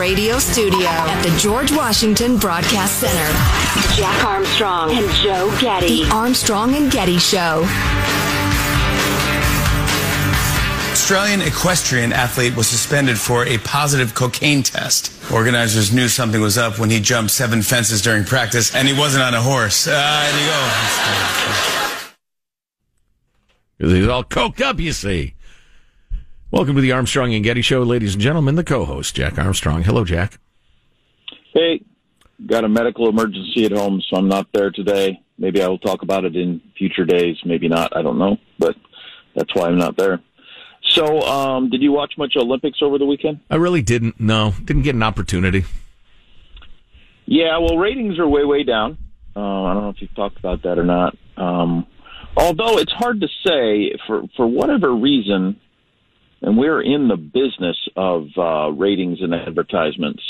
radio studio at the George Washington Broadcast Center. Jack Armstrong and Joe Getty. The Armstrong and Getty Show. Australian equestrian athlete was suspended for a positive cocaine test. Organizers knew something was up when he jumped seven fences during practice, and he wasn't on a horse. Uh, there you go. He's all coked up, you see. Welcome to the Armstrong and Getty Show, ladies and gentlemen. The co-host, Jack Armstrong. Hello, Jack. Hey, got a medical emergency at home, so I'm not there today. Maybe I will talk about it in future days. Maybe not. I don't know, but that's why I'm not there. So, um, did you watch much Olympics over the weekend? I really didn't. No, didn't get an opportunity. Yeah, well, ratings are way, way down. Uh, I don't know if you've talked about that or not. Um, although it's hard to say for for whatever reason, and we're in the business of uh, ratings and advertisements,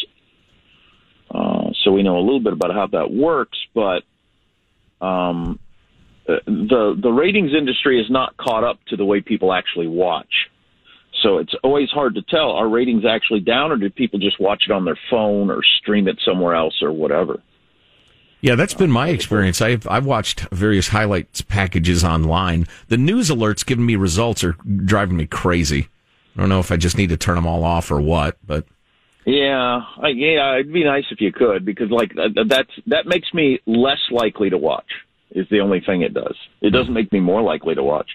uh, so we know a little bit about how that works. But um, the the ratings industry is not caught up to the way people actually watch. So it's always hard to tell are ratings actually down or do people just watch it on their phone or stream it somewhere else or whatever. Yeah, that's been my experience. I've I've watched various highlights packages online. The news alerts giving me results are driving me crazy. I don't know if I just need to turn them all off or what, but yeah, I, yeah, it'd be nice if you could because like that's that makes me less likely to watch is the only thing it does. It doesn't make me more likely to watch.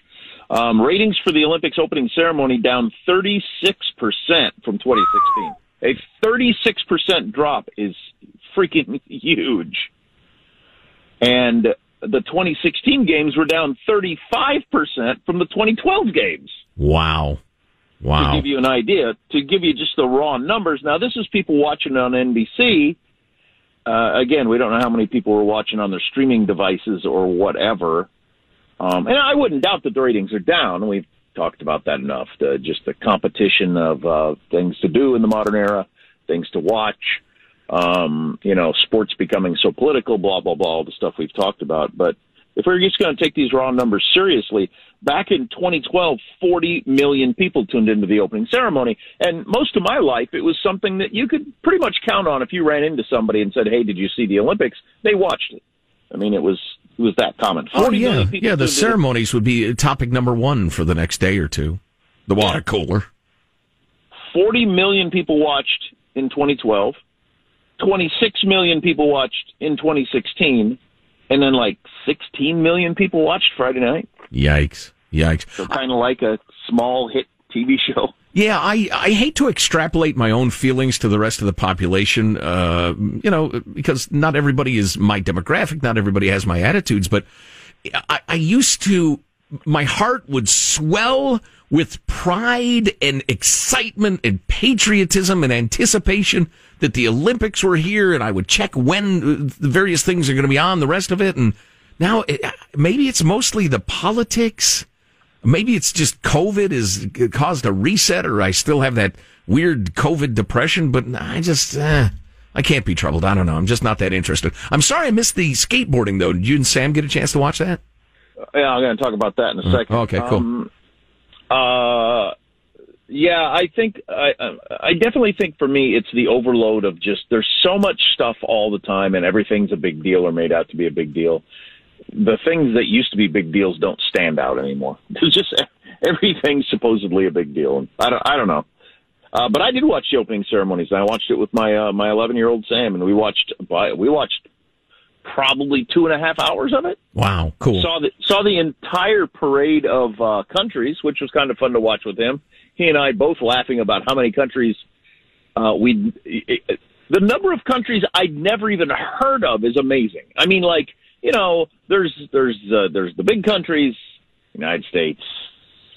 Um, ratings for the Olympics opening ceremony down 36% from 2016. A 36% drop is freaking huge. And the 2016 games were down 35% from the 2012 games. Wow. Wow. To give you an idea, to give you just the raw numbers. Now, this is people watching on NBC uh, again, we don't know how many people were watching on their streaming devices or whatever. Um, and I wouldn't doubt that the ratings are down. We've talked about that enough. The, just the competition of uh, things to do in the modern era, things to watch. Um, you know, sports becoming so political, blah blah blah, all the stuff we've talked about. But if we're just going to take these raw numbers seriously, back in 2012, 40 million people tuned into the opening ceremony. And most of my life, it was something that you could pretty much count on if you ran into somebody and said, Hey, did you see the Olympics? They watched it. I mean, it was, it was that common. Oh, yeah. Yeah. The ceremonies would be topic number one for the next day or two. The water cooler. 40 million people watched in 2012. 26 million people watched in 2016 and then like 16 million people watched Friday night. Yikes! Yikes! So kind of like a small hit TV show. Yeah, I, I hate to extrapolate my own feelings to the rest of the population, uh, you know, because not everybody is my demographic, not everybody has my attitudes, but I, I used to, my heart would swell with pride and excitement and patriotism and anticipation that the Olympics were here and I would check when uh, the various things are going to be on, the rest of it. And now it, maybe it's mostly the politics. Maybe it's just COVID has caused a reset or I still have that weird COVID depression, but I just, eh, I can't be troubled. I don't know. I'm just not that interested. I'm sorry I missed the skateboarding though. Did you and Sam get a chance to watch that? Yeah, I'm going to talk about that in a uh-huh. second. Okay, cool. Um, uh, yeah, I think I, I definitely think for me it's the overload of just there's so much stuff all the time and everything's a big deal or made out to be a big deal. The things that used to be big deals don't stand out anymore. There's just everything's supposedly a big deal. And I don't I don't know. Uh, but I did watch the opening ceremonies. I watched it with my uh, my 11 year old Sam, and we watched we watched probably two and a half hours of it. Wow, cool. Saw the saw the entire parade of uh, countries, which was kind of fun to watch with him. He and I both laughing about how many countries uh, we. The number of countries I'd never even heard of is amazing. I mean, like you know, there's there's uh, there's the big countries, United States,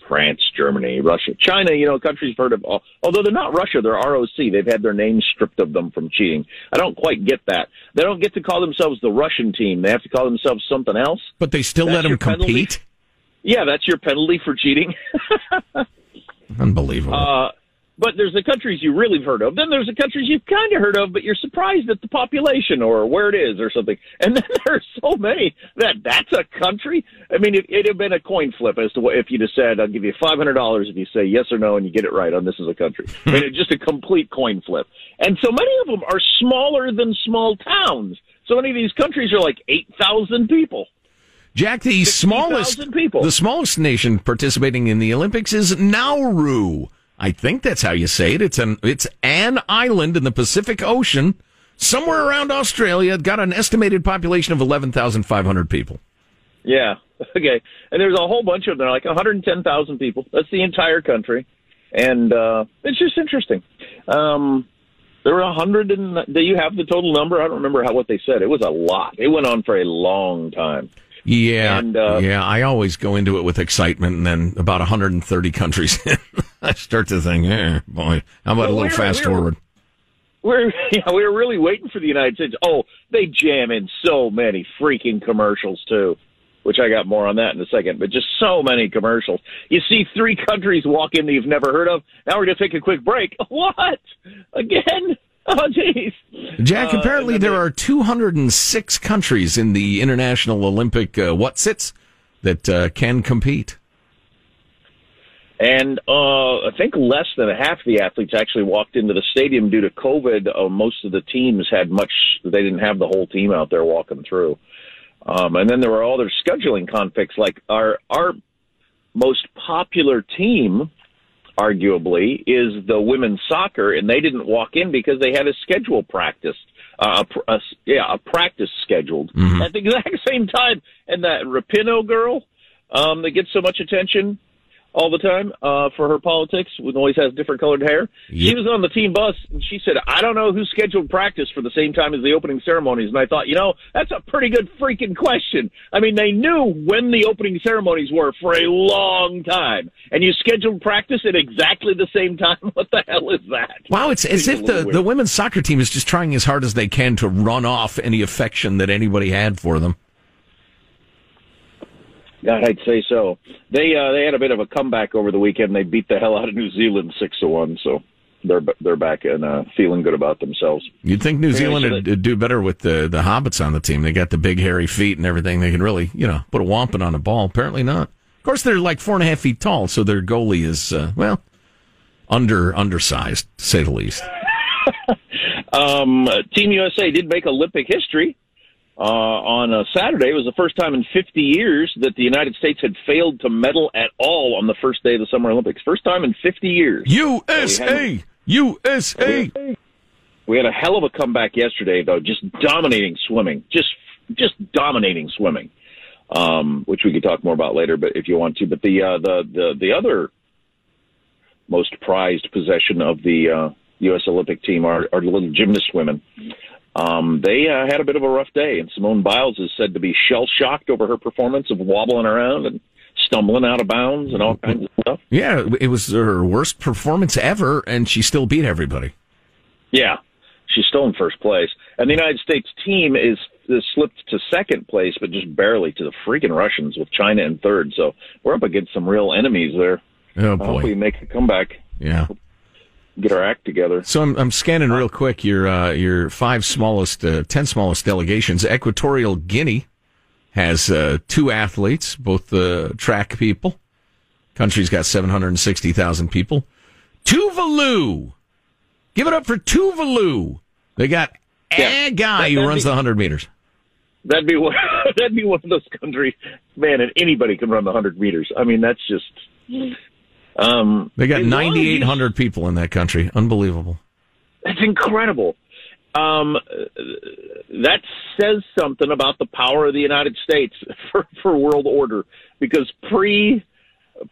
France, Germany, Russia, China, you know, countries I've heard of, although they're not Russia, they're ROC. They've had their names stripped of them from cheating. I don't quite get that. They don't get to call themselves the Russian team. They have to call themselves something else. But they still that's let them compete? Penalty. Yeah, that's your penalty for cheating. Unbelievable. Uh, but there's the countries you really have heard of. Then there's the countries you've kind of heard of, but you're surprised at the population or where it is or something. And then there's so many that that's a country. I mean, it, it'd have been a coin flip as to what if you just said, "I'll give you five hundred dollars if you say yes or no and you get it right on this is a country." I mean, it's just a complete coin flip. And so many of them are smaller than small towns. So many of these countries are like eight thousand people. Jack, the smallest people. the smallest nation participating in the Olympics is Nauru. I think that's how you say it. It's an it's an island in the Pacific Ocean, somewhere around Australia. It Got an estimated population of eleven thousand five hundred people. Yeah. Okay. And there's a whole bunch of them, like 110,000 people. That's the entire country, and uh, it's just interesting. Um, there were a hundred and do you have the total number? I don't remember how what they said. It was a lot. It went on for a long time. Yeah, And, uh, yeah. I always go into it with excitement, and then about 130 countries I start to think, eh, boy, how about a little we're- fast we're- forward? We're yeah, we were really waiting for the United States. Oh, they jam in so many freaking commercials too, which I got more on that in a second. But just so many commercials. You see three countries walk in that you've never heard of. Now we're gonna take a quick break. What again? Oh, jeez. Jack, Uh, apparently there are 206 countries in the International Olympic uh, what sits that uh, can compete. And uh, I think less than half the athletes actually walked into the stadium due to COVID. Uh, most of the teams had much; they didn't have the whole team out there walking through. Um, and then there were all their scheduling conflicts, like our our most popular team, arguably, is the women's soccer, and they didn't walk in because they had a schedule practice. Uh, a, pr- a, yeah, a practice scheduled at the exact same time. And that Rapinoe girl um, that gets so much attention all the time uh, for her politics, always has different colored hair. She was on the team bus, and she said, "I don't know who scheduled practice for the same time as the opening ceremonies." And I thought, you know, that's a pretty good freaking question. I mean, they knew when the opening ceremonies were for a long time, and you scheduled practice at exactly the same time. What the hell is that? Wow, it's as if the, little the women's soccer team is just trying as hard as they can to run off any affection that anybody had for them. I'd say so. They uh, they had a bit of a comeback over the weekend. They beat the hell out of New Zealand six to one, so they're they're back and uh, feeling good about themselves. You'd think New Zealand so would, they- would do better with the, the hobbits on the team. They got the big hairy feet and everything. They can really, you know, put a wampum on a ball. Apparently not. Of course, they're like four and a half feet tall, so their goalie is, uh, well, under undersized, to say the least. Um, Team USA did make Olympic history uh, on a Saturday. It was the first time in 50 years that the United States had failed to medal at all on the first day of the Summer Olympics. First time in 50 years. USA! USA! We had a hell of a comeback yesterday, though, just dominating swimming, just just dominating swimming, um, which we could talk more about later, but if you want to. But the uh, the the the other most prized possession of the uh, U.S. Olympic team are, are the little gymnast women. Um, they uh, had a bit of a rough day, and Simone Biles is said to be shell shocked over her performance of wobbling around and stumbling out of bounds and all kinds of stuff. Yeah, it was her worst performance ever, and she still beat everybody. Yeah, she's still in first place, and the United States team is, is slipped to second place, but just barely to the freaking Russians with China in third. So we're up against some real enemies there. Oh, I hope we make a comeback, Yeah. Get our act together. So I'm, I'm scanning real quick your uh, your five smallest, uh, ten smallest delegations. Equatorial Guinea has uh, two athletes, both uh, track people. Country's got seven hundred and sixty thousand people. Tuvalu, give it up for Tuvalu. They got Yeah. a guy who That'd runs be- the hundred meters. That'd be one. that'd be one of those countries, man. And anybody can run the hundred meters. I mean, that's just. Um, They got as long as ninety you- eight hundred people in that country. Unbelievable. That's incredible. Um, that says something about the power of the United States for, for world order. Because pre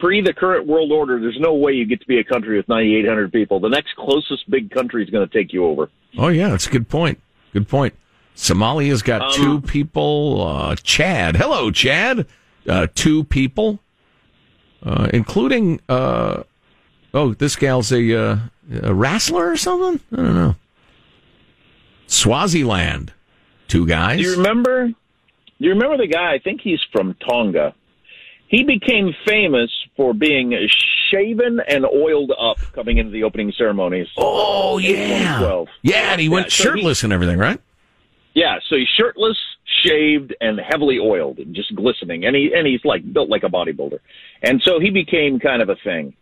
pre the current world order, there's no way you get to be a country with 9,800 people. The next closest big country is going to take you over. Oh yeah, that's a good point. Good point. Somalia's got Um, two people. Uh, Chad, hello, Chad. Uh, two people, uh, including. Uh, oh, this gal's a, uh, a wrestler or something. I don't know. Swaziland, two guys. Do you remember? You remember the guy? I think he's from Tonga, he became famous for being shaven and oiled up coming into the opening ceremonies. Oh yeah, yeah, and he went yeah, so shirtless he, and everything, right? Yeah, so he's shirtless, shaved, and heavily oiled, and just glistening, and he and he's like built like a bodybuilder, and so he became kind of a thing,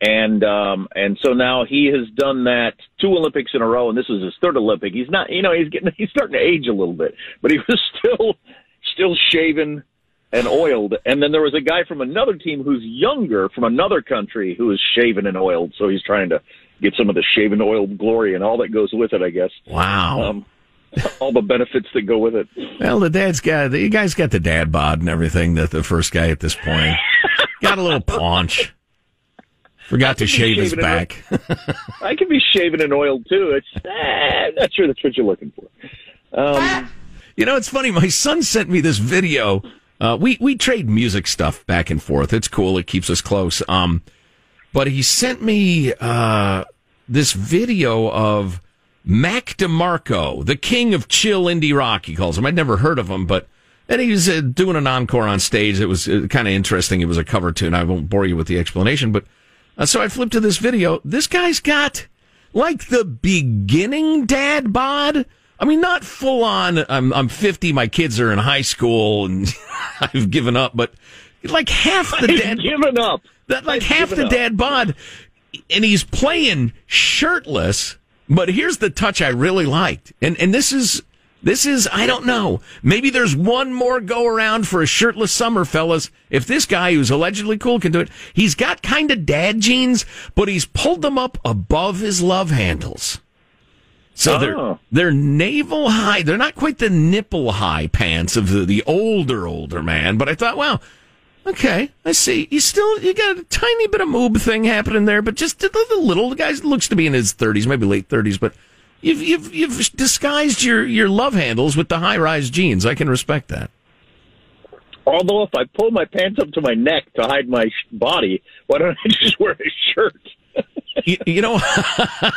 and um and so now he has done that two Olympics in a row, and this is his third Olympic. He's not, you know, he's getting he's starting to age a little bit, but he was still still shaven and oiled. And then there was a guy from another team who's younger from another country who is shaven and oiled. So he's trying to get some of the shaven oiled glory and all that goes with it, I guess. Wow. Um, all the benefits that go with it. Well, the dad's got the guys got the dad bod and everything that the first guy at this point got a little paunch. Forgot to shave his back. I can be shaven and oiled too. It's eh, not sure that's what you're looking for. Um, you know, it's funny. My son sent me this video uh, we we trade music stuff back and forth. It's cool. It keeps us close. Um, but he sent me uh, this video of Mac DeMarco, the king of chill indie rock. He calls him. I'd never heard of him, but and he was uh, doing an encore on stage. It was uh, kind of interesting. It was a cover tune. I won't bore you with the explanation, but uh, so I flipped to this video. This guy's got like the beginning dad bod I mean, not full on. I'm I'm 50. My kids are in high school, and I've given up. But like half the dad given up. That like I've half the up. dad bod, and he's playing shirtless. But here's the touch I really liked, and and this is this is I don't know. Maybe there's one more go around for a shirtless summer, fellas. If this guy who's allegedly cool can do it, he's got kind of dad jeans, but he's pulled them up above his love handles. So oh. they're they're navel high. They're not quite the nipple high pants of the, the older older man, but I thought, wow, okay, I see. You still you got a tiny bit of moob thing happening there, but just a little. The guy looks to be in his thirties, maybe late thirties, but you've you've you've disguised your your love handles with the high rise jeans. I can respect that. Although if I pull my pants up to my neck to hide my body, why don't I just wear a shirt? you, you, know,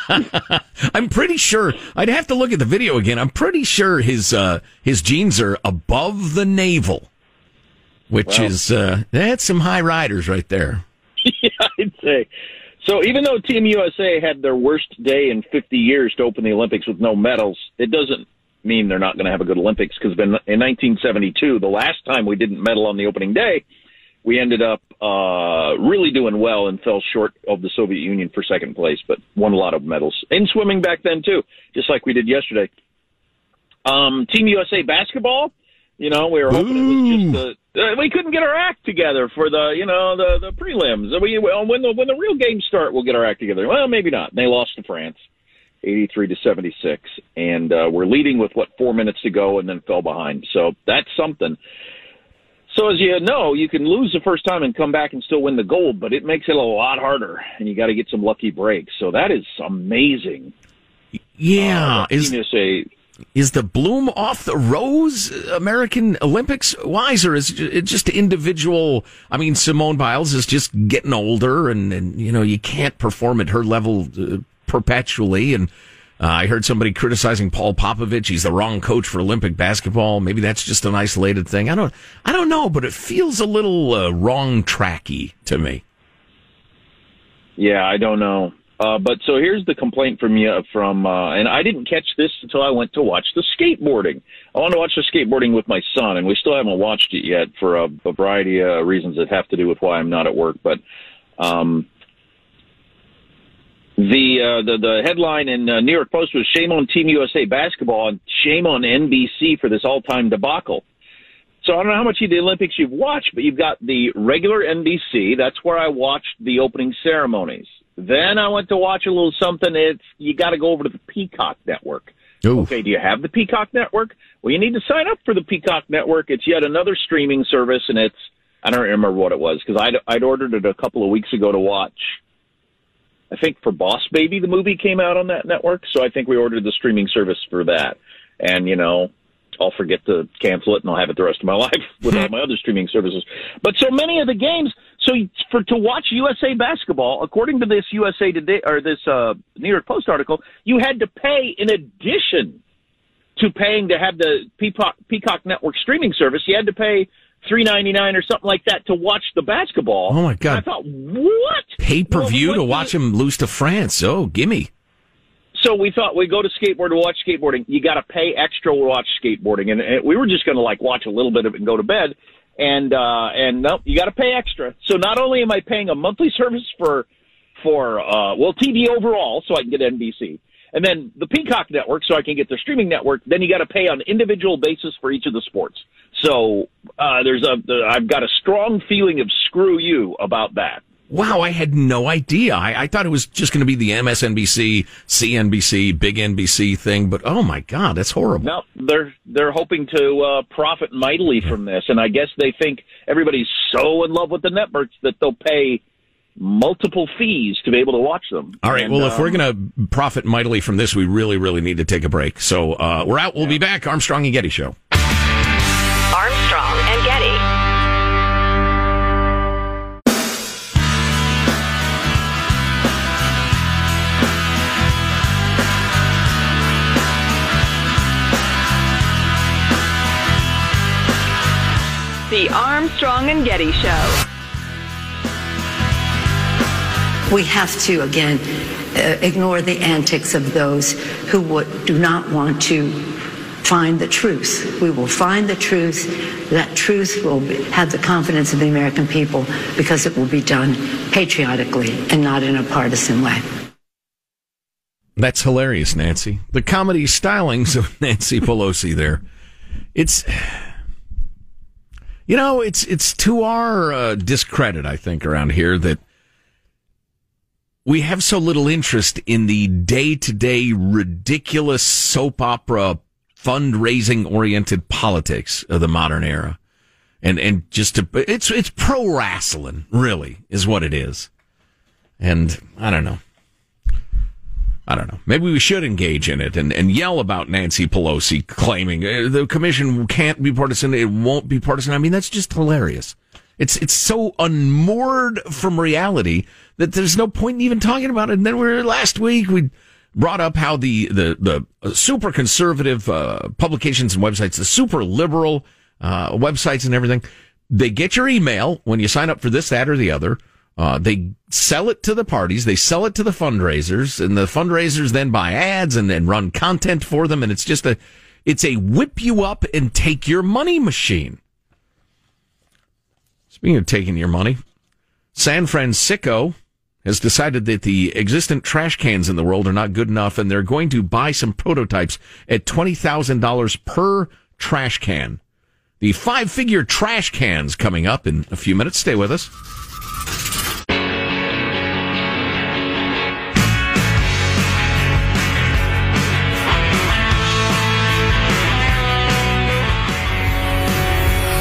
I'm pretty sure I'd have to look at the video again. I'm pretty sure his uh, his jeans are above the navel, which is uh, that's some high riders right there. Yeah, I'd say. So even though Team USA had their worst day in 50 years to open the Olympics with no medals, it doesn't mean they're not going to have a good Olympics because in 1972, the last time we didn't medal on the opening day, we ended up uh, really doing well and fell short of the Soviet Union for second place, but won a lot of medals in swimming back then too, just like we did yesterday. Um, Team USA basketball, you know, we were hoping Ooh. it was just the, uh, we couldn't get our act together for the you know the the prelims. We well, when the when the real games start, we'll get our act together. Well, maybe not. They lost to France. 83 to 76 and uh, we're leading with what four minutes to go and then fell behind so that's something so as you know, you can lose the first time and come back and still win the gold, but it makes it a lot harder, and you got to get some lucky breaks. So that is amazing. Yeah, uh, is a is the bloom off the rose American Olympics wise, or is it just individual? I mean, Simone Biles is just getting older, and, and you know you can't perform at her level uh, perpetually, and uh, I heard somebody criticizing Paul Popovich. He's the wrong coach for Olympic basketball. Maybe that's just an isolated thing. I don't, I don't know, but it feels a little uh, wrong tracky to me. Yeah, I don't know. Uh, but so here's the complaint from you from, uh, and I didn't catch this until I went to watch the skateboarding. I want to watch the skateboarding with my son, and we still haven't watched it yet for a, a variety of reasons that have to do with why I'm not at work. But um, the, uh, the the headline in uh, New York Post was "Shame on Team USA basketball and shame on NBC for this all-time debacle." So I don't know how much of the Olympics you've watched, but you've got the regular NBC. That's where I watched the opening ceremonies. Then I went to watch a little something. It's you got to go over to the Peacock Network. Oof. Okay, do you have the Peacock Network? Well, you need to sign up for the Peacock Network. It's yet another streaming service, and it's I don't remember what it was because I'd I'd ordered it a couple of weeks ago to watch I think for Boss Baby, the movie came out on that network, so I think we ordered the streaming service for that. And you know, I'll forget to cancel it, and I'll have it the rest of my life with all my other streaming services. But so many of the games, so for to watch USA basketball, according to this USA Today or this uh, New York Post article, you had to pay in addition to paying to have the Peacock, Peacock Network streaming service. You had to pay three ninety nine or something like that to watch the basketball. Oh my god! And I thought, what pay per view well, to watch him lose to France? Oh, gimme. So we thought we'd go to skateboard to watch skateboarding. You got to pay extra to watch skateboarding, and, and we were just going to like watch a little bit of it and go to bed. And uh, and no, you got to pay extra. So not only am I paying a monthly service for for uh, well TV overall, so I can get NBC, and then the Peacock network, so I can get the streaming network. Then you got to pay on individual basis for each of the sports. So uh, there's a I've got a strong feeling of screw you about that. Wow, I had no idea. I, I thought it was just going to be the MSNBC, CNBC, big NBC thing, but oh my God, that's horrible. No, they're they're hoping to uh, profit mightily from this, and I guess they think everybody's so in love with the networks that they'll pay multiple fees to be able to watch them. All right. And, well, um, if we're um, going to profit mightily from this, we really, really need to take a break. So uh, we're out. We'll yeah. be back. Armstrong and Getty Show. The Armstrong and Getty Show. We have to, again, uh, ignore the antics of those who would, do not want to find the truth. We will find the truth. That truth will be, have the confidence of the American people because it will be done patriotically and not in a partisan way. That's hilarious, Nancy. The comedy stylings of Nancy Pelosi there. It's you know, it's it's to our uh, discredit, I think, around here that we have so little interest in the day to day ridiculous soap opera fundraising oriented politics of the modern era. And, and just to, it's, it's pro wrestling, really, is what it is. And I don't know. I don't know. Maybe we should engage in it and, and yell about Nancy Pelosi claiming uh, the commission can't be partisan. It won't be partisan. I mean, that's just hilarious. It's, it's so unmoored from reality that there's no point in even talking about it. And then we're last week, we brought up how the, the, the super conservative, uh, publications and websites, the super liberal, uh, websites and everything, they get your email when you sign up for this, that, or the other uh, they sell it to the parties, they sell it to the fundraisers, and the fundraisers then buy ads and then run content for them, and it's just a, it's a whip you up and take your money machine. Speaking of taking your money, San Francisco has decided that the existent trash cans in the world are not good enough, and they're going to buy some prototypes at twenty thousand dollars per trash can. The five-figure trash cans coming up in a few minutes. Stay with us.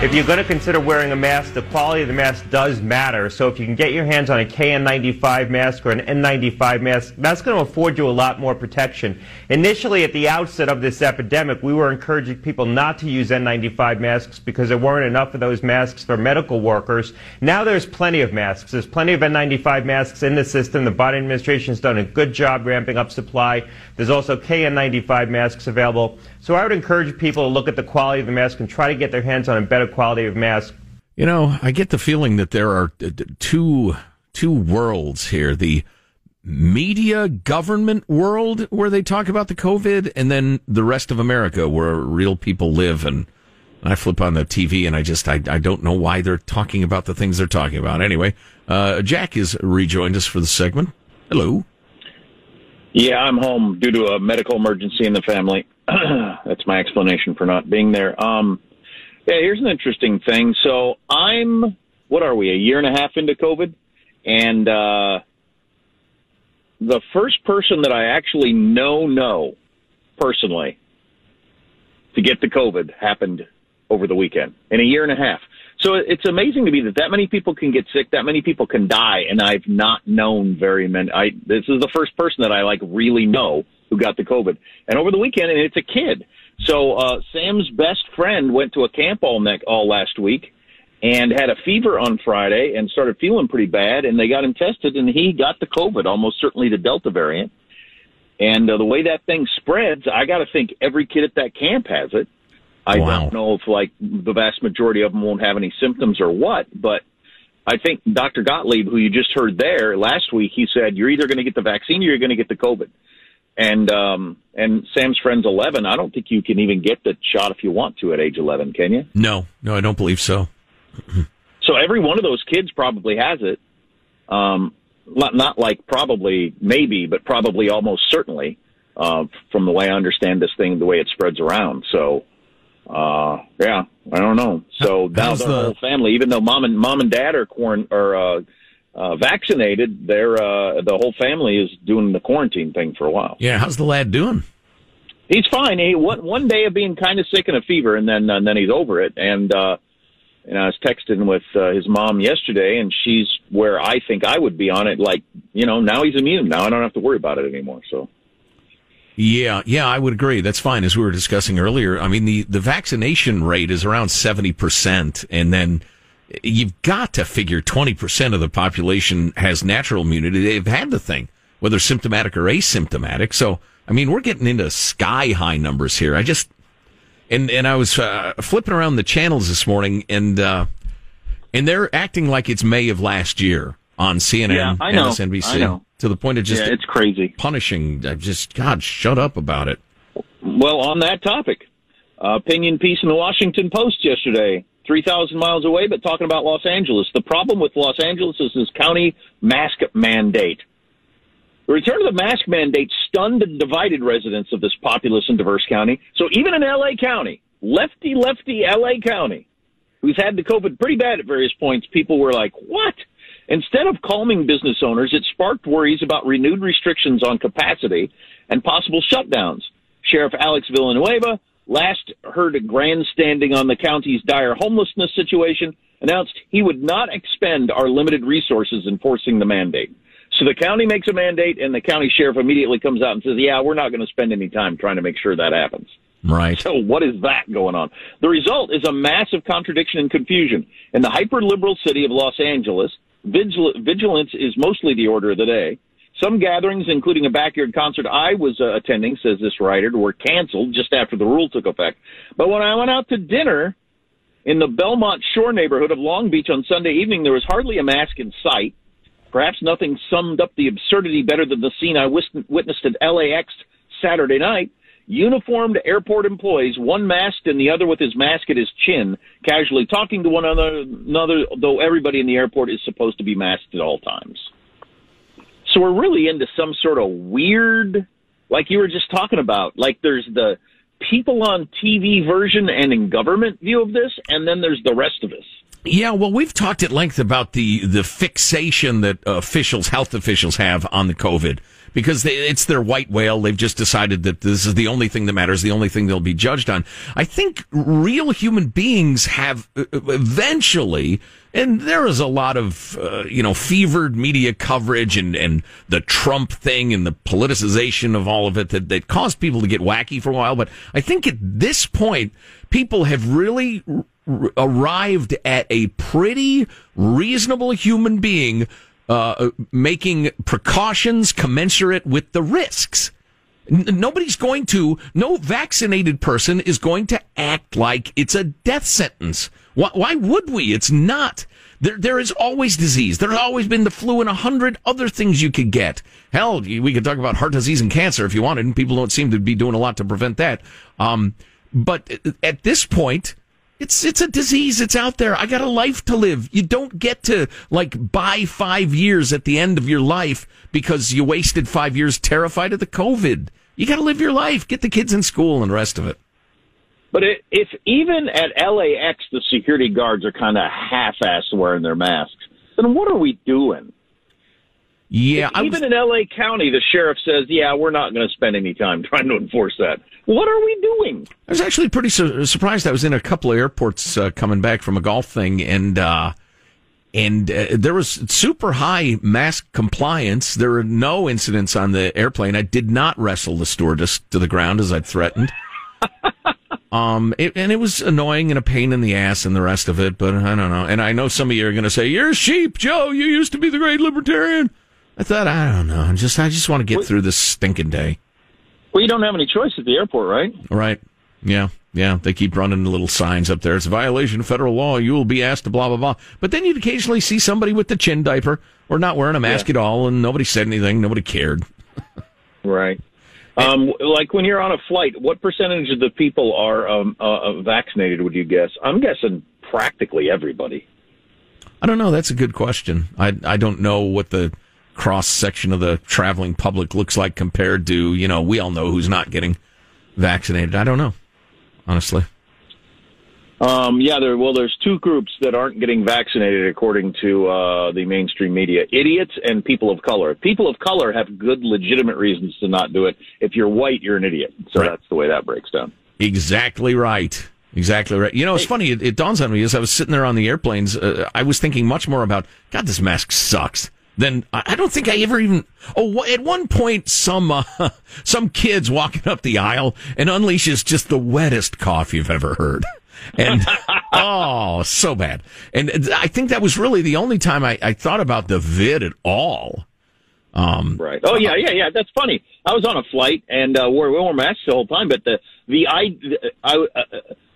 If you're going to consider wearing a mask, the quality of the mask does matter. So if you can get your hands on a KN95 mask or an N95 mask, that's going to afford you a lot more protection. Initially, at the outset of this epidemic, we were encouraging people not to use N95 masks because there weren't enough of those masks for medical workers. Now there's plenty of masks. There's plenty of N95 masks in the system. The Biden administration has done a good job ramping up supply. There's also KN95 masks available. So I would encourage people to look at the quality of the mask and try to get their hands on a better quality of mask. You know, I get the feeling that there are two two worlds here. The media government world where they talk about the COVID and then the rest of America where real people live and I flip on the TV and I just I, I don't know why they're talking about the things they're talking about. Anyway, uh, Jack is rejoined us for the segment. Hello. Yeah, I'm home due to a medical emergency in the family. That's my explanation for not being there. Um, yeah, here's an interesting thing. So I'm, what are we, a year and a half into COVID? And uh, the first person that I actually know, know personally to get the COVID happened over the weekend in a year and a half. So it's amazing to me that that many people can get sick, that many people can die, and I've not known very many. I this is the first person that I like really know who got the COVID, and over the weekend, and it's a kid. So uh, Sam's best friend went to a camp all neck all last week, and had a fever on Friday, and started feeling pretty bad, and they got him tested, and he got the COVID, almost certainly the Delta variant. And uh, the way that thing spreads, I got to think every kid at that camp has it. I Wow. don't know if like the vast majority of them won't have any symptoms or what, but I think Dr. Gottlieb, who you just heard there last week, he said you're either going to get the vaccine or you're going to get the COVID. And um, and Sam's friend's 11. I don't think you can even get the shot if you want to at age 11, can you? No, no, I don't believe so. So every one of those kids probably has it. Um, not, not like probably, maybe, but probably almost certainly, uh, from the way I understand this thing, the way it spreads around. So, uh, yeah, I don't know. So now the, whole family, even though mom and mom and dad are quarant or uh, uh, vaccinated, they're uh, the whole family is doing the quarantine thing for a while. Yeah, how's the lad doing? He's fine. He one one day of being kind of sick and a fever, and then and then he's over it. And uh, and I was texting with uh, his mom yesterday, and she's where I think I would be on it. Like you know, now he's immune. Now I don't have to worry about it anymore. So Yeah, yeah, I would agree. That's fine. As we were discussing earlier, I mean, the, the vaccination rate is around 70%, and then you've got to figure 20% of the population has natural immunity. They've had the thing, whether symptomatic or asymptomatic. So, I mean, we're getting into sky high numbers here. I just, and, and I was uh, flipping around the channels this morning, and, uh, and they're acting like it's May of last year on CNN, Yeah, I know. MSNBC, I know. to the point of just yeah, it's crazy. punishing. I Just God, shut up about it. Well, on that topic, uh, opinion piece in the Washington Post yesterday, 3,000 miles away, but talking about Los Angeles. The problem with Los Angeles is this county mask mandate. The return of the mask mandate stunned and divided residents of this populous and diverse county. So even in LA County, lefty, lefty LA County, who's had the COVID pretty bad at various points, people were like, what? Instead of calming business owners, it sparked worries about renewed restrictions on capacity and possible shutdowns. Sheriff Alex Villanueva, last heard a grandstanding on the county's dire homelessness situation, announced he would not expend our limited resources enforcing the mandate. So the county makes a mandate, and the county sheriff immediately comes out and says, Yeah, we're not going to spend any time trying to make sure that happens. Right. So what is that going on? The result is a massive contradiction and confusion. In the hyper-liberal city of Los Angeles, vigil- vigilance is mostly the order of the day. Some gatherings, including a backyard concert I was uh, attending, says this writer, were canceled just after the rule took effect. But when I went out to dinner in the Belmont Shore neighborhood of Long Beach on Sunday evening, there was hardly a mask in sight. Perhaps nothing summed up the absurdity better than the scene I witnessed at LAX Saturday night. Uniformed airport employees, one masked and the other with his mask at his chin, casually talking to one another, another though everybody in the airport is supposed to be masked at all times. So we're really into some sort of weird, like you were just talking about, like there's the people on TV version and in government view of this, and then there's the rest of us. Yeah, well, we've talked at length about the the fixation that officials, health officials, have on the COVID because they, it's their white whale. They've just decided that this is the only thing that matters, the only thing they'll be judged on. I think real human beings have uh, eventually, and there is a lot of uh, you know fevered media coverage and and the Trump thing and the politicization of all of it that that caused people to get wacky for a while. But I think at this point, people have really arrived at a pretty reasonable human being uh, making precautions commensurate with the risks. Nobody's going to, no vaccinated person is going to act like it's a death sentence. Why, why would we? It's not. There, there is always disease. There's always been the flu and a hundred other things you could get. Hell, we could talk about heart disease and cancer if you wanted, and people don't seem to be doing a lot to prevent that. Um, but at this point, it's it's a disease. It's out there. I got a life to live. You don't get to like buy five years at the end of your life because you wasted five years terrified of the COVID. You got to live your life. Get the kids in school and the rest of it. But it, if even at LAX the security guards are kind of half-assed wearing their masks, then what are we doing? Yeah, I even was, in LA County, the sheriff says, "Yeah, we're not going to spend any time trying to enforce that." What are we doing? I was actually pretty su- surprised. I was in a couple of airports uh, coming back from a golf thing, and uh, and uh, there was super high mask compliance. There were no incidents on the airplane. I did not wrestle the stewardess to the ground as I'd threatened. Um, it, and it was annoying and a pain in the ass and the rest of it, but I don't know. And I know some of you are going to say, "You're a sheep, Joe. You used to be the great libertarian." I thought, I don't know. Just I just want to get through this stinking day. Well, you don't have any choice at the airport, right? Right. Yeah. Yeah. They keep running little signs up there. It's a violation of federal law. You will be asked to blah, blah, blah. But then you'd occasionally see somebody with the chin diaper or not wearing a mask yeah. at all, and nobody said anything. Nobody cared. right. Um, like when you're on a flight, what percentage of the people are um, uh, vaccinated? Would you guess? I'm guessing practically everybody. I don't know. That's a good question. I I don't know what the cross section of the traveling public looks like compared to you know we all know who's not getting vaccinated. I don't know, honestly. Um, yeah, there. Well, there's two groups that aren't getting vaccinated, according to uh, the mainstream media: idiots and people of color. People of color have good, legitimate reasons to not do it. If you're white, you're an idiot. So right. that's the way that breaks down. Exactly right. Exactly right. You know, it's hey. funny. It, it, dawns on me as I was sitting there on the airplanes. Uh, I was thinking much more about God. This mask sucks. Then I don't think I ever even. Oh, at one point, some uh, some kids walking up the aisle and unleashes just the wettest cough you've ever heard and oh, so bad. And I think that was really the only time I, I thought about the vid at all. Um, right. Oh yeah, yeah, yeah. That's funny. I was on a flight and uh, wore wore masks the whole time, but the the I I uh,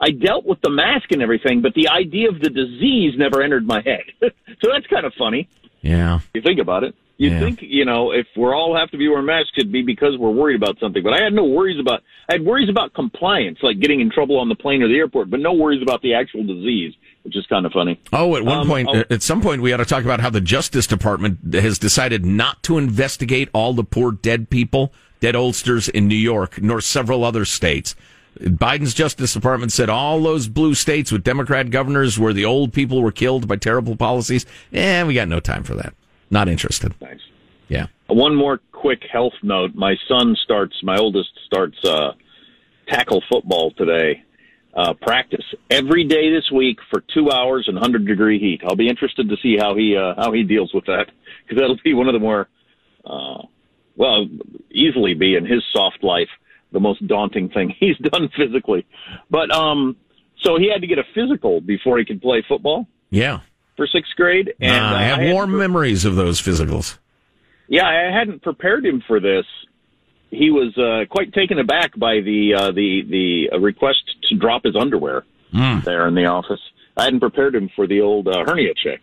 I dealt with the mask and everything, but the idea of the disease never entered my head. so that's kind of funny. Yeah. You think about it. You yeah. think, you know, if we're all have to be wearing masks, it'd be because we're worried about something. But I had no worries about, I had worries about compliance, like getting in trouble on the plane or the airport, but no worries about the actual disease, which is kind of funny. Oh, at one um, point, oh, at some point, we ought to talk about how the Justice Department has decided not to investigate all the poor dead people, dead oldsters in New York, nor several other states. Biden's Justice Department said all those blue states with Democrat governors where the old people were killed by terrible policies. Eh, we got no time for that. Not interested. Thanks. Yeah. One more quick health note. My son starts, my oldest starts uh, tackle football today. Uh, practice every day this week for two hours in 100 degree heat. I'll be interested to see how he uh, how he deals with that because that'll be one of the more uh, well easily be in his soft life the most daunting thing he's done physically. But um, so he had to get a physical before he could play football. Yeah for sixth grade. And uh, I have I warm memories of those physicals. Yeah, I hadn't prepared him for this. He was uh, quite taken aback by the uh, the the request to drop his underwear mm. there in the office. I hadn't prepared him for the old uh, hernia check.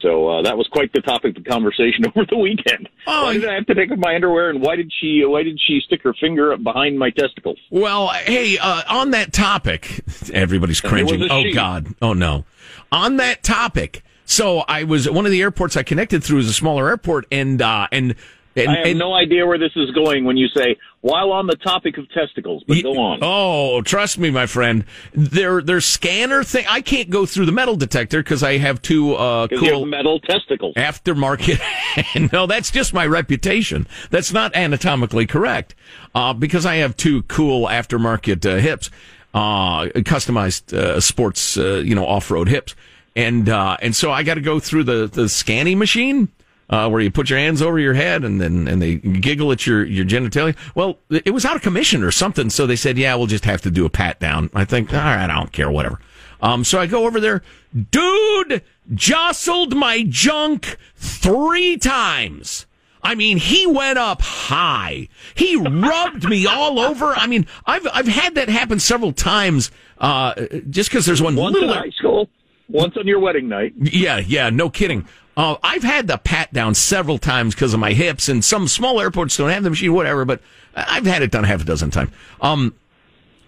So uh, that was quite the topic of conversation over the weekend. Oh, why did I have to take off my underwear, and why did she? Why did she stick her finger up behind my testicles? Well, hey, uh, on that topic, everybody's cringing. Oh she. God! Oh no! On that topic, so I was one of the airports I connected through is a smaller airport, and uh, and and, I have and, no idea where this is going when you say while on the topic of testicles, but go on. Oh, trust me, my friend. Their their scanner thing. I can't go through the metal detector because I have two uh, cool metal testicles. Aftermarket. no, that's just my reputation. That's not anatomically correct. Uh, because I have two cool aftermarket uh, hips, uh, customized uh, sports, uh, you know, off road hips, and and so I got to go through the the scanning machine uh, where you put your hands over your head and then and they giggle at your your genitalia. Well, it was out of commission or something, so they said, "Yeah, we'll just have to do a pat down." I think, all right, I don't care, whatever. Um, so I go over there, dude, jostled my junk three times. I mean, he went up high. He rubbed me all over. I mean, I've I've had that happen several times. Uh, just because there's one once little in high school, once on your wedding night. Yeah, yeah, no kidding. Uh, I've had the pat down several times because of my hips, and some small airports don't have the machine, whatever. But I've had it done half a dozen times. Um,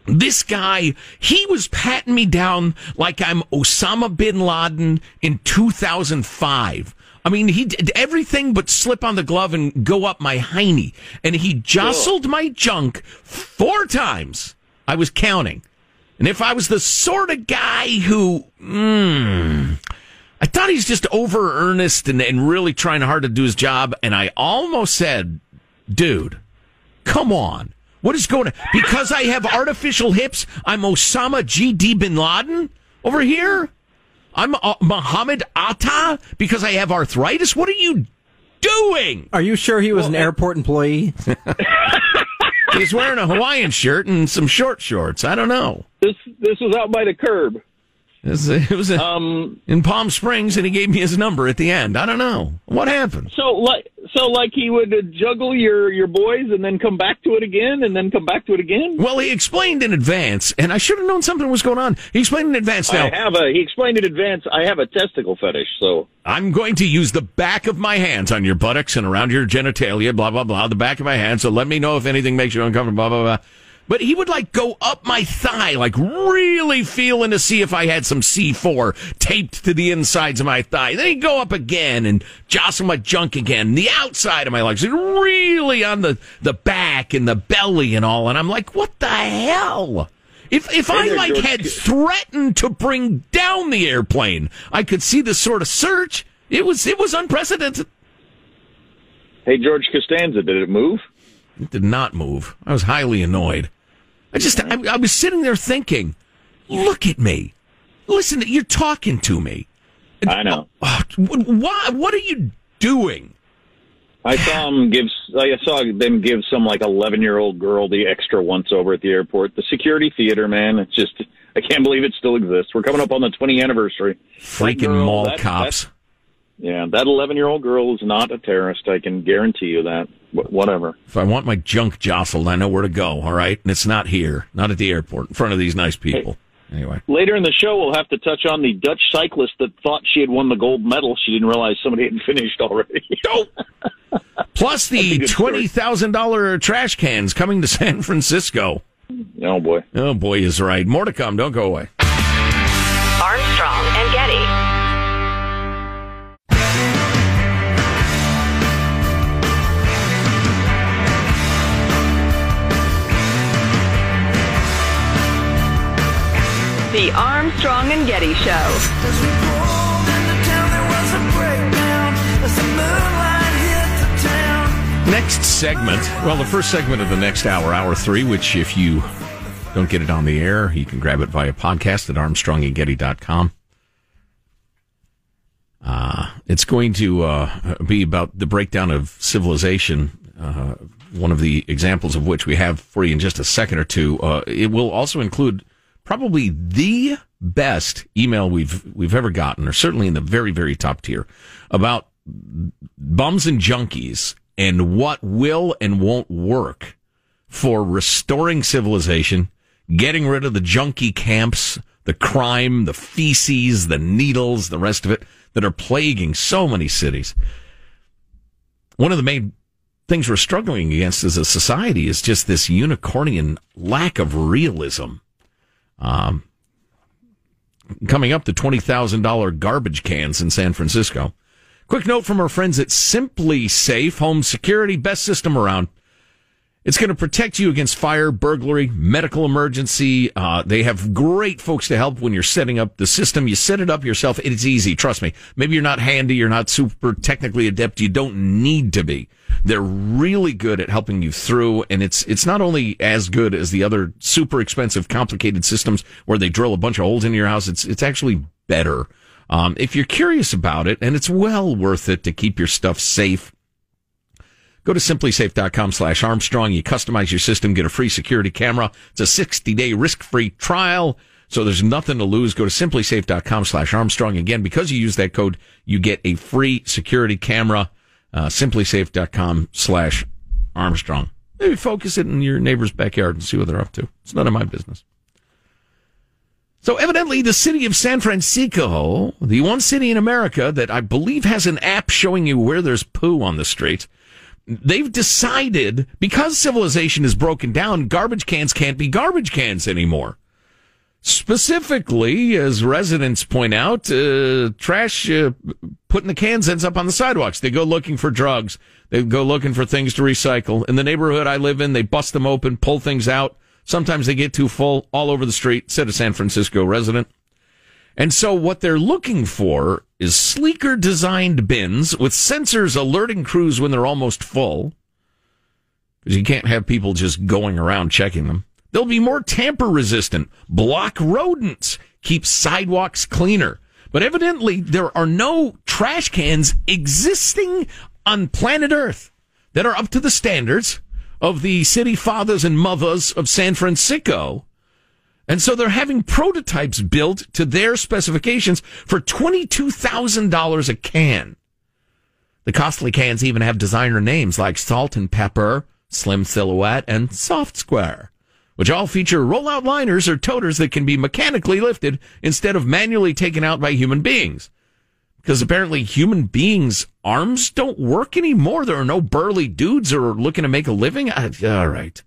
this guy, he was patting me down like I'm Osama bin Laden in 2005. I mean, he did everything but slip on the glove and go up my hiney. And he jostled my junk four times. I was counting. And if I was the sort of guy who, mm, I thought he's just over earnest and, and really trying hard to do his job. And I almost said, dude, come on. What is going on? Because I have artificial hips, I'm Osama G.D. bin Laden over here? I'm uh, Muhammad Atta because I have arthritis? What are you doing? Are you sure he was well, an airport employee? He's wearing a Hawaiian shirt and some short shorts. I don't know. This this was out by the curb. It was, it was a, Um, in Palm Springs, and he gave me his number at the end. I don't know what happened. so like so like he would juggle your your boys and then come back to it again and then come back to it again. Well, he explained in advance, and I should have known something was going on. He explained in advance. Now I have a. He explained in advance. I have a testicle fetish, so I'm going to use the back of my hands on your buttocks and around your genitalia, blah blah blah. The back of my hand. So let me know if anything makes you uncomfortable. Blah blah blah. But he would like go up my thigh, like really feeling to see if I had some C4 taped to the insides of my thigh. Then he'd go up again and jostle my junk again, the outside of my legs, and really on the, the back and the belly and all. And I'm like, what the hell? If, if I like had threatened to bring down the airplane, I could see this sort of surge. It was, it was unprecedented. hey, George Costanza, did it move? It did not move. I was highly annoyed. I just, I, I was sitting there thinking, look at me. Listen, you're talking to me. I know. Oh, why, what are you doing? I saw him give. I saw them give some like eleven year old girl the extra once over at the airport. The security theater, man. It's just. I can't believe it still exists. We're coming up on the 20th anniversary. Freaking mall that- cops. that- yeah, that 11 year old girl is not a terrorist. I can guarantee you that. Wh- Whatever. If I want my junk jostled, I know where to go, all right? And it's not here, not at the airport, in front of these nice people. Anyway. Later in the show, we'll have to touch on the Dutch cyclist that thought she had won the gold medal. She didn't realize somebody had finished already. Nope. Plus the $20,000 trash cans coming to San Francisco. oh boy. Oh, boy, is right. More to come. Don't go away. Armstrong and The Armstrong and Getty Show. Next segment. Well, the first segment of the next hour, hour three, which if you don't get it on the air, you can grab it via podcast at armstrongandgetty.com. Uh, it's going to uh, be about the breakdown of civilization, uh, one of the examples of which we have for you in just a second or two. Uh, it will also include probably the best email we've we've ever gotten, or certainly in the very very top tier, about bums and junkies and what will and won't work for restoring civilization, getting rid of the junkie camps, the crime, the feces, the needles, the rest of it that are plaguing so many cities. One of the main things we're struggling against as a society is just this unicornian lack of realism. Um, coming up the $20,000 garbage cans in San Francisco. Quick note from our friends at SimpliSafe Home Security, best system around. It's going to protect you against fire, burglary, medical emergency. Uh, they have great folks to help when you're setting up the system. You set it up yourself. It's easy. Trust me. Maybe you're not handy. You're not super technically adept. You don't need to be. They're really good at helping you through. And it's, it's not only as good as the other super expensive, complicated systems where they drill a bunch of holes in your house. It's, it's actually better. Um, if you're curious about it, and it's well worth it to keep your stuff safe, go to simplisafe.com slash Armstrong. You customize your system, get a free security camera. It's a 60 day risk free trial. So there's nothing to lose. Go to simplisafe.com slash Armstrong. Again, because you use that code, you get a free security camera. Uh, simplisafe.com slash Armstrong. Maybe focus it in your neighbor's backyard and see what they're up to. It's none of my business. So evidently the city of San Francisco, the one city in America that I believe has an app showing you where there's poo on the street, they've decided because civilization is broken down, garbage cans can't be garbage cans anymore. Specifically, as residents point out, uh, trash uh, put in the cans ends up on the sidewalks. They go looking for drugs. They go looking for things to recycle. In the neighborhood I live in, they bust them open, pull things out. Sometimes they get too full all over the street, said a San Francisco resident. And so what they're looking for is sleeker designed bins with sensors alerting crews when they're almost full. Because you can't have people just going around checking them. They'll be more tamper resistant, block rodents, keep sidewalks cleaner. But evidently there are no trash cans existing on planet Earth that are up to the standards of the city fathers and mothers of San Francisco. And so they're having prototypes built to their specifications for $22,000 a can. The costly cans even have designer names like Salt and Pepper, Slim Silhouette, and Soft Square, which all feature rollout liners or toters that can be mechanically lifted instead of manually taken out by human beings. Because apparently human beings' arms don't work anymore. There are no burly dudes who are looking to make a living. Uh, all right.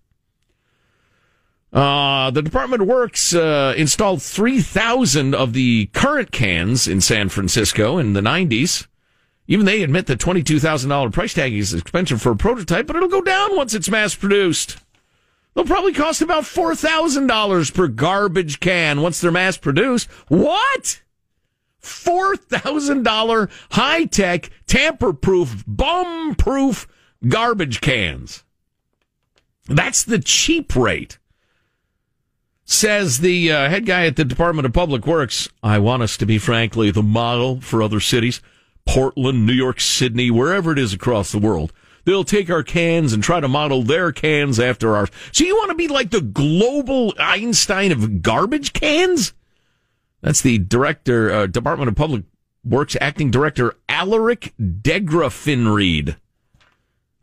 Uh, the Department of Works uh, installed 3,000 of the current cans in San Francisco in the 90s. Even they admit the $22,000 price tag is expensive for a prototype, but it'll go down once it's mass produced. They'll probably cost about $4,000 per garbage can once they're mass produced. What? $4,000 high tech, tamper proof, bum proof garbage cans. That's the cheap rate. Says the uh, head guy at the Department of Public Works, I want us to be, frankly, the model for other cities. Portland, New York, Sydney, wherever it is across the world. They'll take our cans and try to model their cans after ours. So you want to be like the global Einstein of garbage cans? That's the director, uh, Department of Public Works acting director, Alaric Degrafinried.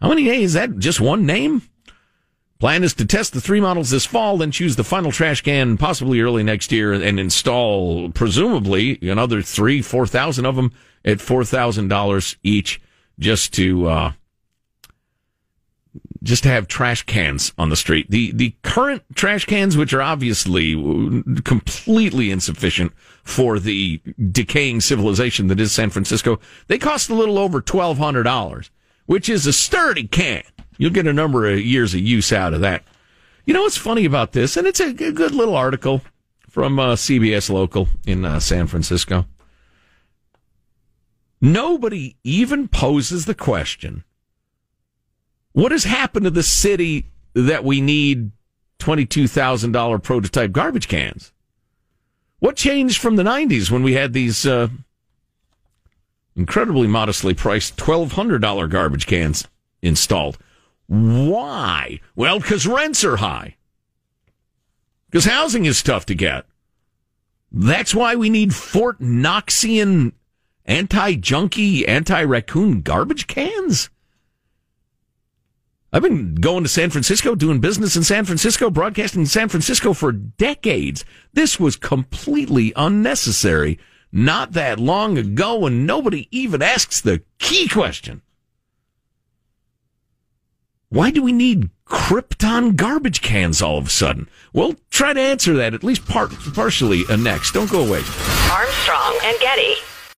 How many names? Is that just one name? Plan is to test the three models this fall, then choose the final trash can possibly early next year and install presumably another three, four thousand of them at four thousand dollars each, just to uh, just to have trash cans on the street. The the current trash cans, which are obviously completely insufficient for the decaying civilization that is San Francisco, they cost a little over twelve hundred dollars, which is a sturdy can. You'll get a number of years of use out of that. You know what's funny about this? And it's a good little article from uh, CBS Local in uh, San Francisco. Nobody even poses the question what has happened to the city that we need $22,000 prototype garbage cans? What changed from the 90s when we had these uh, incredibly modestly priced $1,200 garbage cans installed? Why? Well, because rents are high. Because housing is tough to get. That's why we need Fort Knoxian anti-junkie, anti-raccoon garbage cans. I've been going to San Francisco, doing business in San Francisco, broadcasting in San Francisco for decades. This was completely unnecessary not that long ago, and nobody even asks the key question. Why do we need Krypton garbage cans all of a sudden? We'll try to answer that at least part, partially uh, next. Don't go away. Armstrong and Getty.